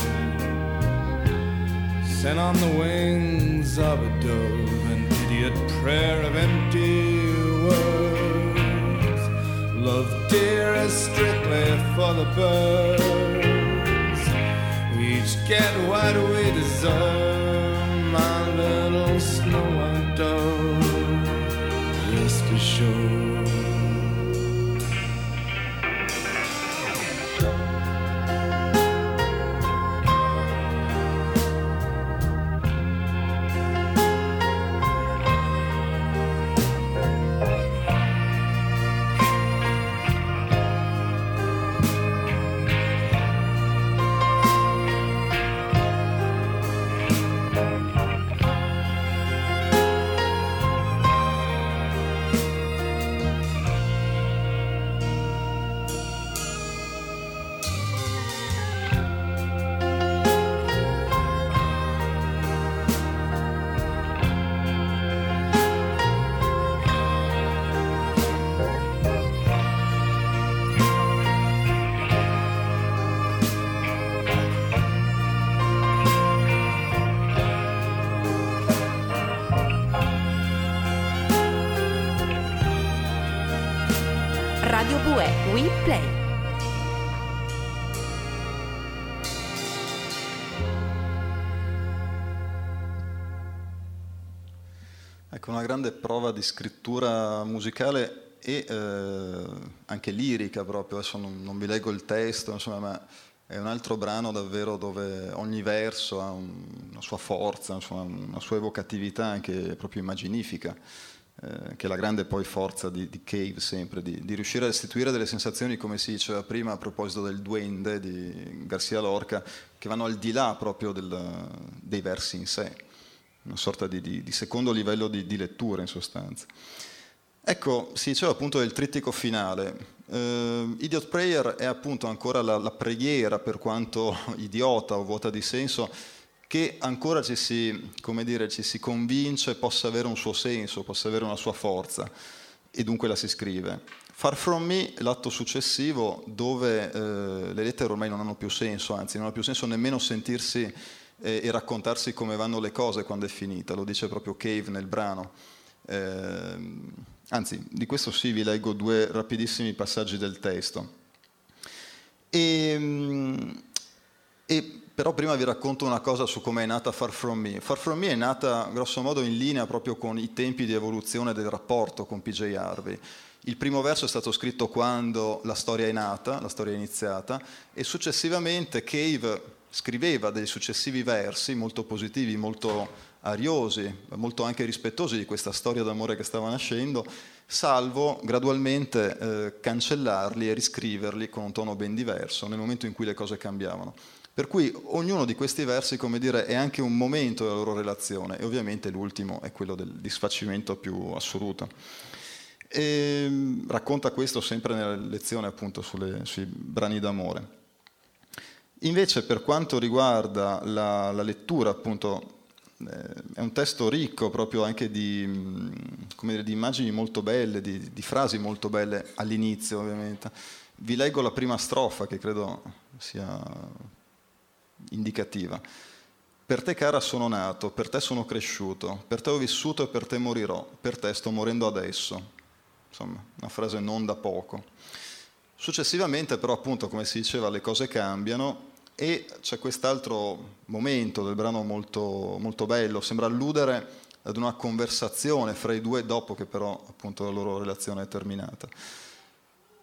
Sent on the wings of a dove, an idiot prayer of empty words. Love, dear, is strictly for the birds. Get what we deserve, di scrittura musicale e eh, anche lirica proprio, adesso non, non, vi leggo il testo, insomma, ma è un altro brano davvero dove ogni verso ha un, una sua forza, insomma, una sua evocatività anche proprio immaginifica eh, che è la grande poi forza di, di Cave sempre, di, di, riuscire a restituire delle sensazioni, come si diceva prima a proposito del duende di Garcia Lorca, che vanno al di là proprio del, dei versi in sé, una sorta di, di secondo livello di, lettura in sostanza. Ecco, si diceva appunto del trittico finale. Uh, Idiot Prayer è appunto ancora la, la preghiera, per quanto idiota o vuota di senso, che ancora ci si, dire, ci si convince possa avere un suo senso, possa avere una sua forza e dunque la si scrive. Far From Me l'atto successivo dove eh, le lettere ormai non hanno più senso, anzi non ha più senso nemmeno sentirsi eh, e raccontarsi come vanno le cose quando è finita, lo dice proprio Cave nel brano. Eh, anzi, di questo sì vi leggo due rapidissimi passaggi del testo. E, ehm, e però prima vi racconto una cosa su come è nata Far From Me. Far From Me è nata grosso modo in linea proprio con i tempi di evoluzione del rapporto con PJ Harvey. Il primo verso è stato scritto quando la storia è nata, la storia è iniziata, e successivamente Cave scriveva dei successivi versi molto positivi, molto ariosi, molto anche rispettosi di questa storia d'amore che stava nascendo, salvo gradualmente eh, cancellarli e riscriverli con un tono ben diverso nel momento in cui le cose cambiavano. Per cui ognuno di questi versi, come dire, è anche un momento della loro relazione e ovviamente l'ultimo è quello del disfacimento più assoluto. E ehm, racconta questo sempre nella lezione appunto sulle, sui brani d'amore. Invece per quanto riguarda la, la lettura, appunto, eh, è un testo ricco proprio anche di, dire, di immagini molto belle, di, di frasi molto belle all'inizio ovviamente. Vi leggo la prima strofa che credo sia indicativa. Per te cara sono nato, per te sono cresciuto, per te ho vissuto e per te morirò, per te sto morendo adesso. Insomma, una frase non da poco. Successivamente però appunto, come si diceva, le cose cambiano e c'è quest'altro momento del brano molto, molto bello, sembra alludere ad una conversazione fra i due dopo che però appunto la loro relazione è terminata.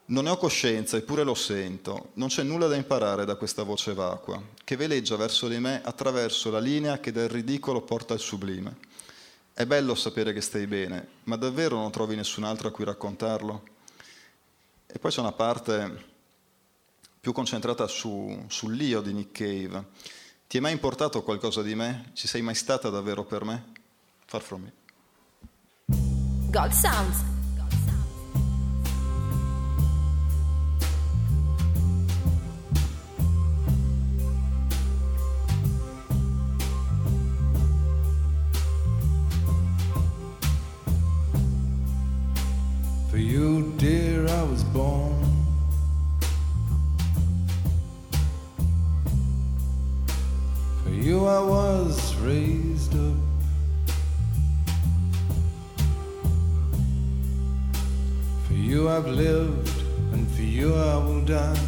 Non ne ho coscienza, eppure lo sento. Non c'è nulla da imparare da questa voce vacua, che veleggia verso di me attraverso la linea che dal ridicolo porta al sublime. È bello sapere che stai bene, ma davvero non trovi nessun altro a cui raccontarlo? E poi c'è una parte più concentrata su, sull'io di Nick Cave. Ti è mai importato qualcosa di me? Ci sei mai stata davvero per me? Far from me. God Sounds you, dear, I was born. You, I was raised up. For you, I've lived, and for you, I will die.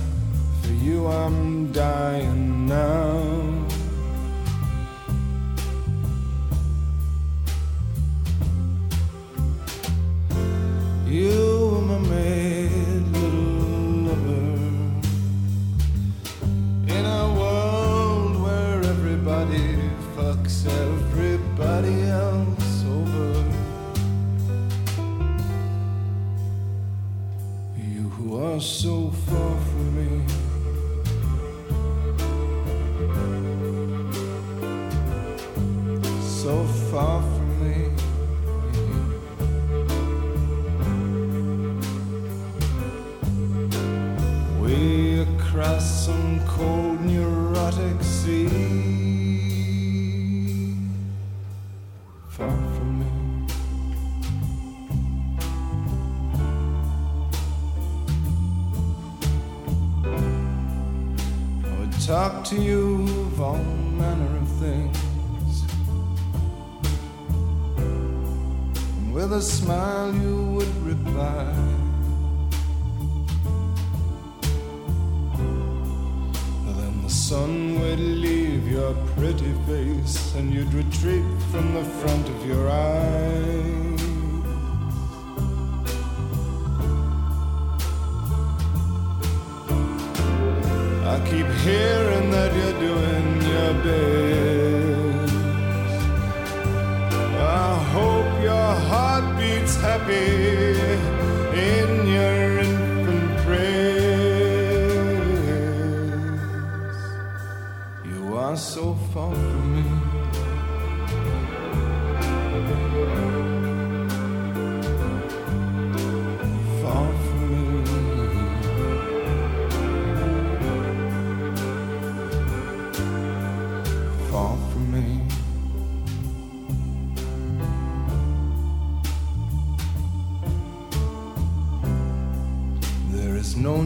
For you, I'm dying now. From the front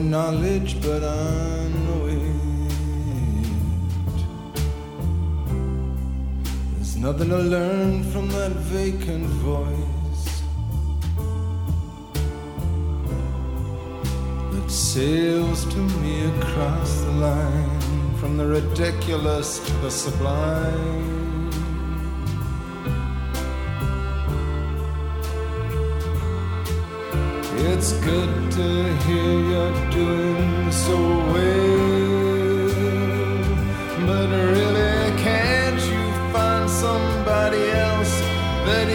knowledge, but I know it. There's nothing to learn from that vacant voice that sails to me across the line from the ridiculous to the sublime. It's good to hear you're doing so well, but really, can't you find somebody else that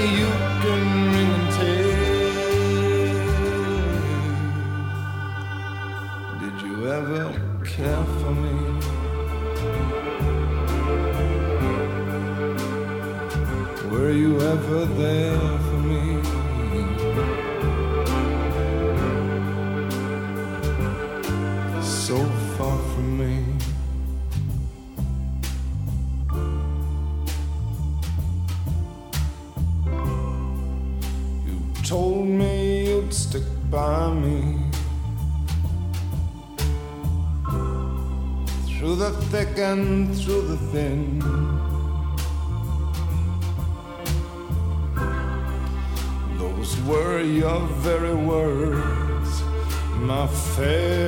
through the thin. Those were your very words, my fair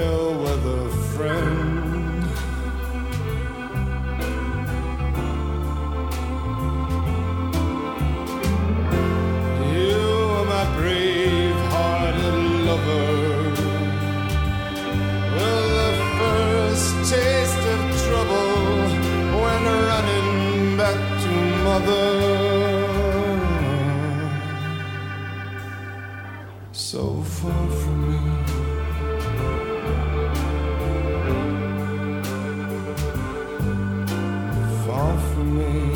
So far from me. Far from me.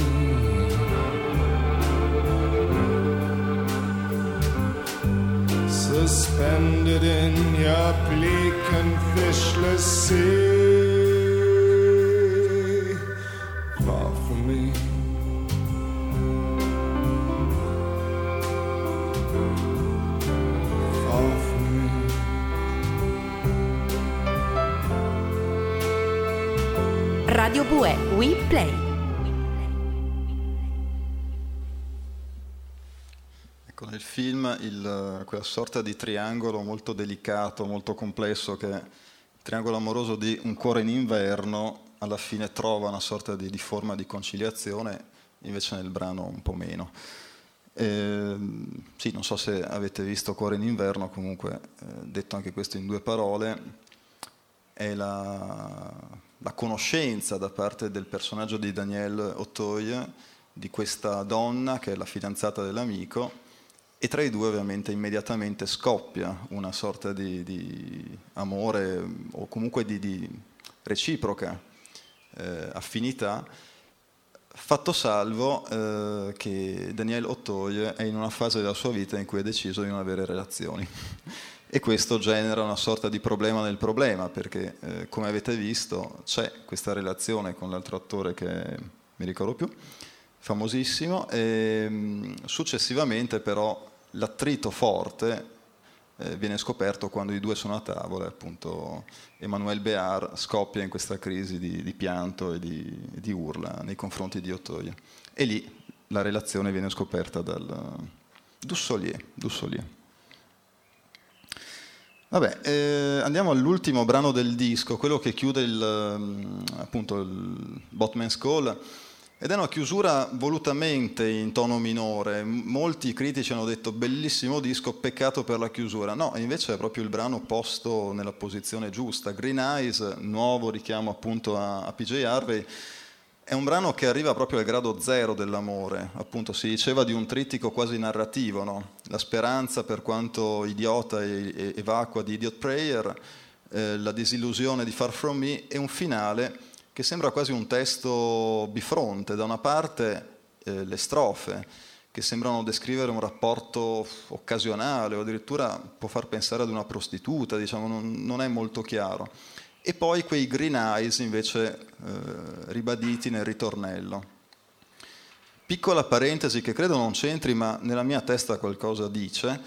suspended in your bleak and fishless sea. Il- quella sorta di triangolo molto delicato, molto complesso, che il triangolo amoroso di un cuore in inverno, alla fine trova una sorta di, di forma di conciliazione, invece nel brano un po' meno. Ehm, sì, non so se avete visto Cuore in inverno, comunque eh, detto anche questo in due parole, è la, la conoscenza da parte del personaggio di Daniel Auteuil di questa donna che è la fidanzata dell'amico e tra i due ovviamente immediatamente scoppia una sorta di, di amore o comunque di, di reciproca eh, affinità, fatto salvo eh, che Daniel Auteuil è in una fase della sua vita in cui ha deciso di non avere relazioni. E questo genera una sorta di problema nel problema, perché eh, come avete visto c'è questa relazione con l'altro attore che mi ricordo più, famosissimo, e mh, successivamente però l'attrito forte eh, viene scoperto quando i due sono a tavola e appunto Emmanuel Béard scoppia in questa crisi di, di pianto e di, di urla nei confronti di Otoia. E lì la relazione viene scoperta dal Dussolier. Dussolier. Vabbè, eh, andiamo all'ultimo brano del disco, quello che chiude il, mm, appunto il Botman's Call. Ed è una chiusura volutamente in tono minore. Molti critici hanno detto bellissimo disco, peccato per la chiusura. No, invece è proprio il brano posto nella posizione giusta. Green Eyes, nuovo richiamo appunto a, a PJ Harvey, è un brano che arriva proprio al grado zero dell'amore, appunto si diceva di un trittico quasi narrativo, no? la speranza per quanto idiota e, e vacua di Idiot Prayer, eh, la disillusione di Far From Me e un finale che sembra quasi un testo bifronte, da una parte eh, le strofe che sembrano descrivere un rapporto occasionale o addirittura può far pensare ad una prostituta, diciamo, non, non è molto chiaro e poi quei green eyes invece eh, ribaditi nel ritornello. Piccola parentesi che credo non c'entri, ma nella mia testa qualcosa dice.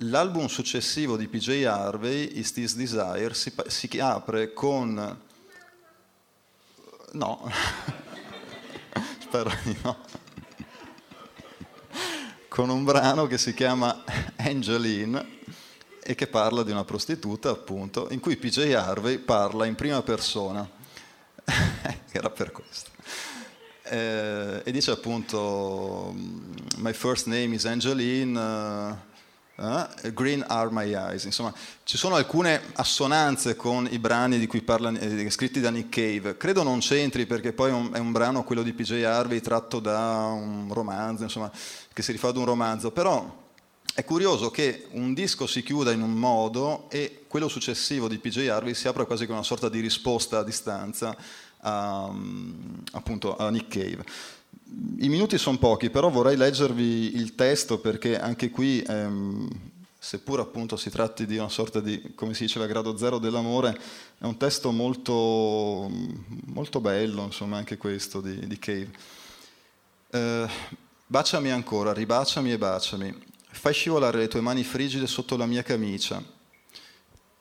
L'album successivo di PJ Harvey, Is This Desire, si, si apre con... No, spero di no. Con un brano che si chiama Angeline e che parla di una prostituta, appunto, in cui PJ Harvey parla in prima persona. Era per questo. Eh, e dice appunto, My first name is Angeline, uh, uh, Green are my eyes. Insomma, ci sono alcune assonanze con i brani di cui parla, eh, scritti da Nick Cave. Credo non c'entri perché poi è un, è un brano, quello di PJ Harvey, tratto da un romanzo, insomma, che si rifà ad un romanzo. Però è curioso che un disco si chiuda in un modo e quello successivo di PJ Harvey si apra quasi con una sorta di risposta a distanza a, appunto a Nick Cave. I minuti sono pochi, però vorrei leggervi il testo perché anche qui, ehm, seppur appunto si tratti di una sorta di, come si diceva, grado zero dell'amore, è un testo molto, molto bello, insomma, anche questo di, di Cave. Eh, baciami ancora, ribaciami e baciami. Fai scivolare le tue mani frigide sotto la mia camicia.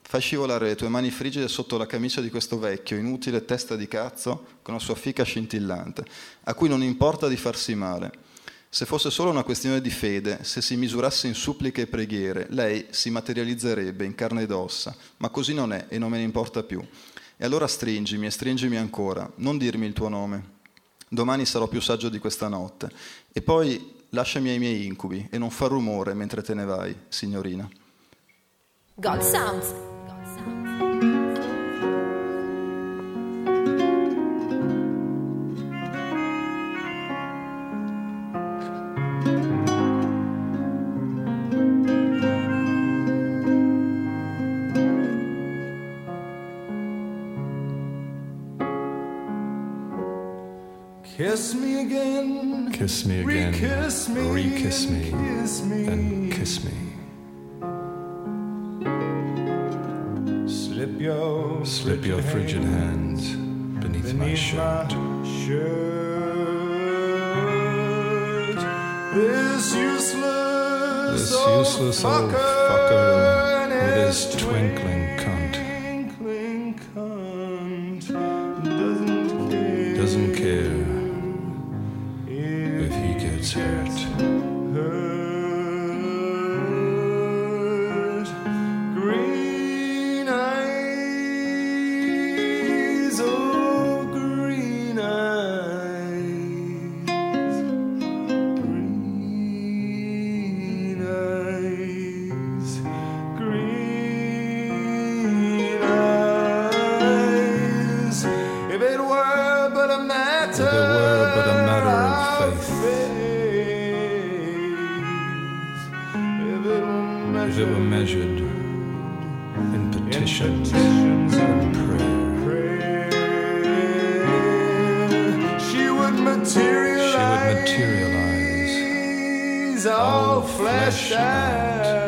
Fai scivolare le tue mani frigide sotto la camicia di questo vecchio, inutile testa di cazzo, con la sua fica scintillante, a cui non importa di farsi male. Se fosse solo una questione di fede, se si misurasse in suppliche e preghiere, lei si materializzerebbe in carne ed ossa, ma così non è e non me ne importa più. E allora stringimi e stringimi ancora, non dirmi il tuo nome. Domani sarò più saggio di questa notte. E poi lasciami ai miei incubi e non far rumore mentre te ne vai, signorina. God Sounds. Kiss me again. Kiss me again. Re-kiss me. Re-kiss me. Kiss me. Then kiss me. Slip your frigid hands beneath, my shirt. This useless, This old useless old fucker, fucker with his twinkling all flesh and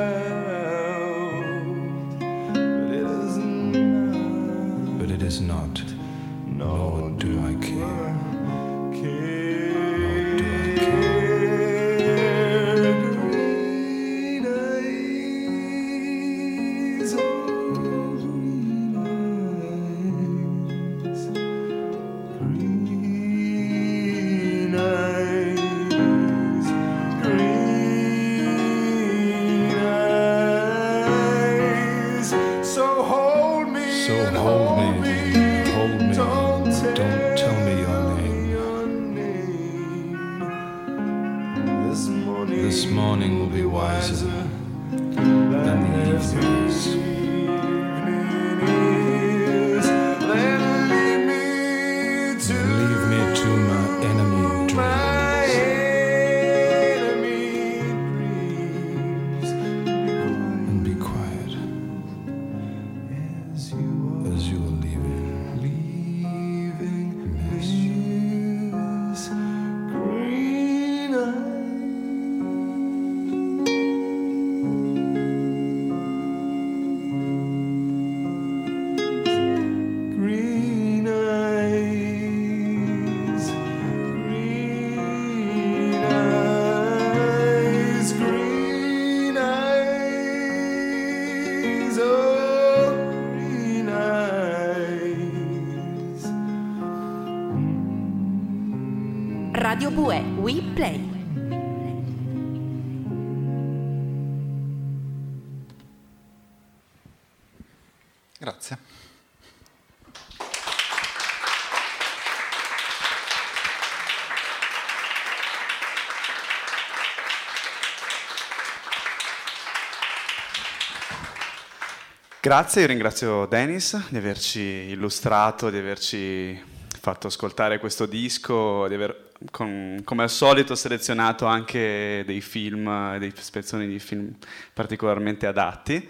Grazie, io ringrazio Dennis di averci illustrato, di averci fatto ascoltare questo disco, di aver con- come al solito selezionato anche dei film, dei spezzoni di film particolarmente adatti.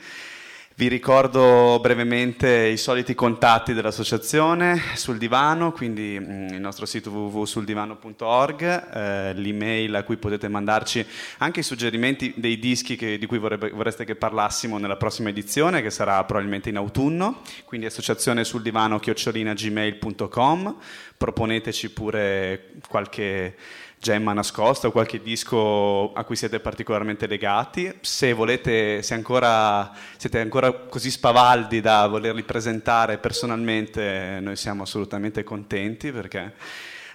Vi ricordo brevemente i soliti contatti dell'associazione sul divano, quindi mm, il nostro sito www.suldivano.org, eh, l'email a cui potete mandarci anche i suggerimenti dei dischi che- di cui vorrebbe- vorreste che parlassimo nella prossima edizione, che sarà probabilmente in autunno, quindi associazione sul divano chiocciolina.gmail.com, proponeteci pure qualche gemma nascosta o qualche disco a cui siete particolarmente legati. Se volete, se ancora, siete ancora così spavaldi da volerli presentare personalmente, noi siamo assolutamente contenti perché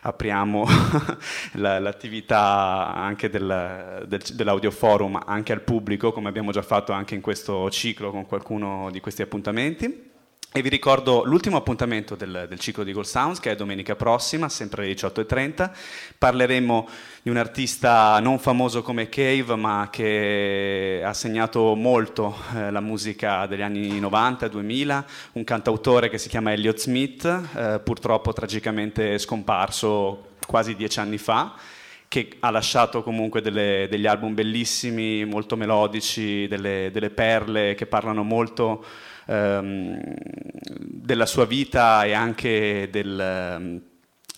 apriamo la- l'attività anche del, del, dell'audioforum anche al pubblico, come abbiamo già fatto anche in questo ciclo con qualcuno di questi appuntamenti. E vi ricordo l'ultimo appuntamento del, del ciclo di Gold Sounds, che è domenica prossima, sempre alle 18.30. Parleremo di un artista non famoso come Cave, ma che ha segnato molto eh, la musica degli anni 90-2000, un cantautore che si chiama Elliott Smith, eh, purtroppo tragicamente scomparso quasi dieci anni fa che ha lasciato comunque delle- degli album bellissimi, molto melodici, delle, delle perle che parlano molto ehm, della sua vita e anche del, ehm,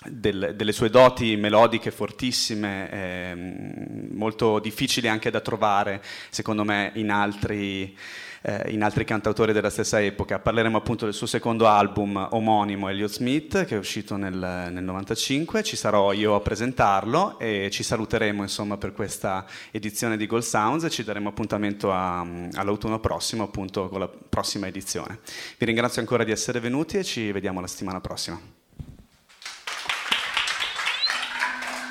del- delle sue doti melodiche fortissime, ehm, molto difficili anche da trovare, secondo me, in altri, eh, in altri cantautori della stessa epoca. Parleremo appunto del suo secondo album omonimo, Elliott Smith, che è uscito nel, nel 95. Ci sarò io a presentarlo e ci saluteremo insomma per questa edizione di Gold Sounds e ci daremo appuntamento a- all'autunno prossimo, appunto con la prossima edizione. Vi ringrazio ancora di essere venuti e ci vediamo la settimana prossima.